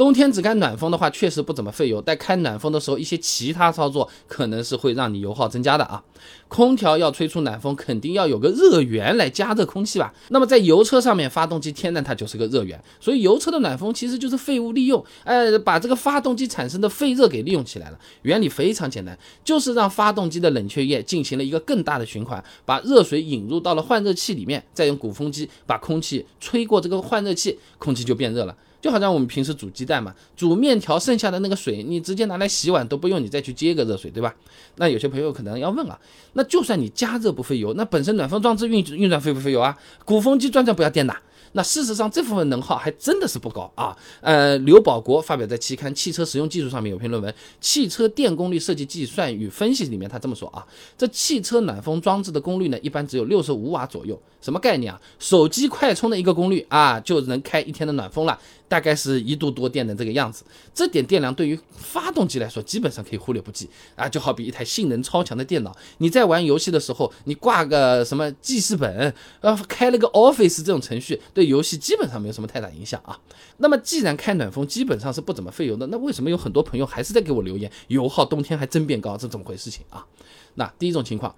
冬天只开暖风的话，确实不怎么费油，但开暖风的时候，一些其他操作可能是会让你油耗增加的啊。空调要吹出暖风，肯定要有个热源来加热空气吧？那么在油车上面，发动机天然它就是个热源，所以油车的暖风其实就是废物利用，哎，把这个发动机产生的废热给利用起来了。原理非常简单，就是让发动机的冷却液进行了一个更大的循环，把热水引入到了换热器里面，再用鼓风机把空气吹过这个换热器，空气就变热了。就好像我们平时煮鸡蛋嘛，煮面条剩下的那个水，你直接拿来洗碗都不用你再去接个热水，对吧？那有些朋友可能要问啊，那就算你加热不费油，那本身暖风装置运运转费不费油啊？鼓风机转转不要电的。那事实上，这部分能耗还真的是不高啊。呃，刘保国发表在期刊《汽车实用技术》上面有篇论文《汽车电功率设计计算与分析》里面，他这么说啊：这汽车暖风装置的功率呢，一般只有六十五瓦左右。什么概念啊？手机快充的一个功率啊，就能开一天的暖风了，大概是一度多电的这个样子。这点电量对于发动机来说，基本上可以忽略不计啊。就好比一台性能超强的电脑，你在玩游戏的时候，你挂个什么记事本，呃，开了个 Office 这种程序。对游戏基本上没有什么太大影响啊。那么既然开暖风基本上是不怎么费油的，那为什么有很多朋友还是在给我留言，油耗冬天还真变高，这怎么回事情啊？那第一种情况。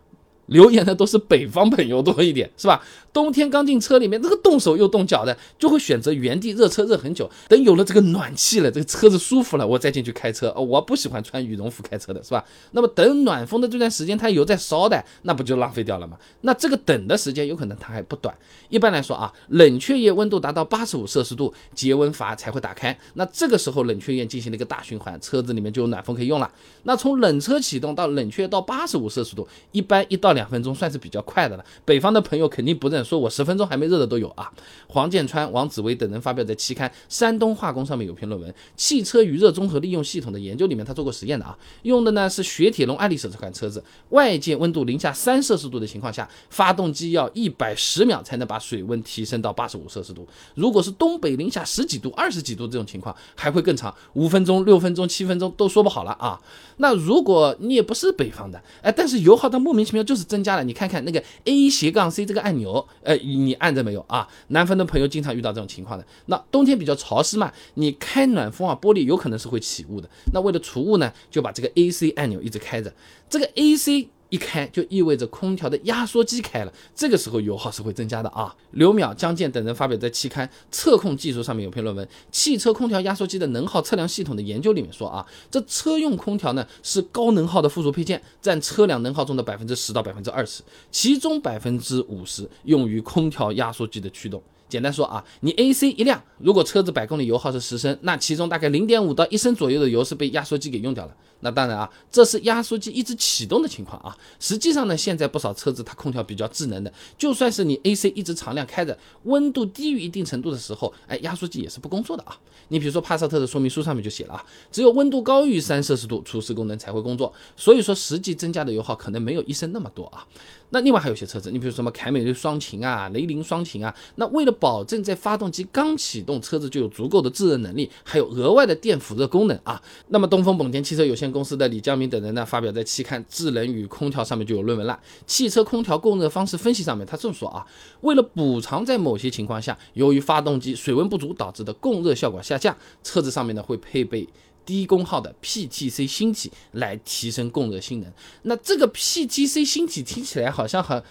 留言的都是北方朋友多一点，是吧？冬天刚进车里面，这个冻手又冻脚的，就会选择原地热车热很久。等有了这个暖气了，这个车子舒服了，我再进去开车。我不喜欢穿羽绒服开车的，是吧？那么等暖风的这段时间，它油在烧的，那不就浪费掉了吗？那这个等的时间有可能它还不短。一般来说啊，冷却液温度达到八十五摄氏度，节温阀才会打开。那这个时候冷却液进行了一个大循环，车子里面就有暖风可以用了。那从冷车启动到冷却到八十五摄氏度，一般一到两两分钟算是比较快的了。北方的朋友肯定不认，说我十分钟还没热的都有啊。黄建川、王子威等人发表在期刊《山东化工》上面有篇论文《汽车余热综合利用系统的研究》里面，他做过实验的啊，用的呢是雪铁龙爱丽舍这款车子，外界温度零下三摄氏度的情况下，发动机要一百十秒才能把水温提升到八十五摄氏度。如果是东北零下十几度、二十几度这种情况，还会更长，五分钟、六分钟、七分钟都说不好了啊。那如果你也不是北方的，哎，但是油耗它莫名其妙就是增加了。你看看那个 A 斜杠 C 这个按钮，呃，你按着没有啊？南方的朋友经常遇到这种情况的。那冬天比较潮湿嘛，你开暖风啊，玻璃有可能是会起雾的。那为了除雾呢，就把这个 A C 按钮一直开着。这个 A C。一开就意味着空调的压缩机开了，这个时候油耗是会增加的啊。刘淼、江建等人发表在期刊《测控技术》上面有篇论文《汽车空调压缩机的能耗测量系统的研究》里面说啊，这车用空调呢是高能耗的附属配件，占车辆能耗中的百分之十到百分之二十，其中百分之五十用于空调压缩机的驱动。简单说啊，你 AC 一亮，如果车子百公里油耗是十升，那其中大概零点五到一升左右的油是被压缩机给用掉了。那当然啊，这是压缩机一直启动的情况啊。实际上呢，现在不少车子它空调比较智能的，就算是你 AC 一直常亮开着，温度低于一定程度的时候，哎，压缩机也是不工作的啊。你比如说帕萨特的说明书上面就写了啊，只有温度高于三摄氏度，除湿功能才会工作。所以说实际增加的油耗可能没有一升那么多啊。那另外还有些车子，你比如什么凯美瑞双擎啊、雷凌双擎啊，那为了保证在发动机刚启动，车子就有足够的制热能力，还有额外的电辅热功能啊。那么东风本田汽车有限公司的李江明等人呢，发表在期刊《智能与空调》上面就有论文了，《汽车空调供热方式分析》上面，他这么说啊，为了补偿在某些情况下，由于发动机水温不足导致的供热效果下降，车子上面呢会配备。低功耗的 PTC 芯体来提升供热性能。那这个 PTC 芯体听起来好像很，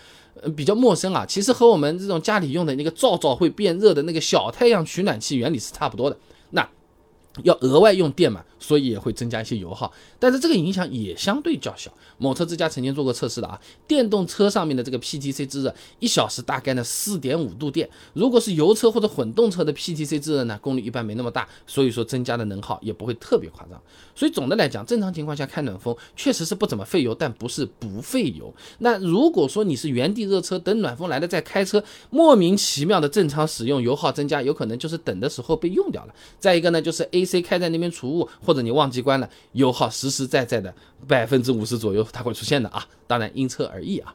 呃比较陌生啊。其实和我们这种家里用的那个灶灶会变热的那个小太阳取暖器原理是差不多的。那要额外用电嘛？所以也会增加一些油耗，但是这个影响也相对较小。某车之家曾经做过测试的啊，电动车上面的这个 PTC 制热，一小时大概呢四点五度电。如果是油车或者混动车的 PTC 制热呢，功率一般没那么大，所以说增加的能耗也不会特别夸张。所以总的来讲，正常情况下开暖风确实是不怎么费油，但不是不费油。那如果说你是原地热车，等暖风来了再开车，莫名其妙的正常使用，油耗增加，有可能就是等的时候被用掉了。再一个呢，就是 AC 开在那边除雾。或者你忘记关了，油耗实实在在的百分之五十左右，它会出现的啊，当然因车而异啊。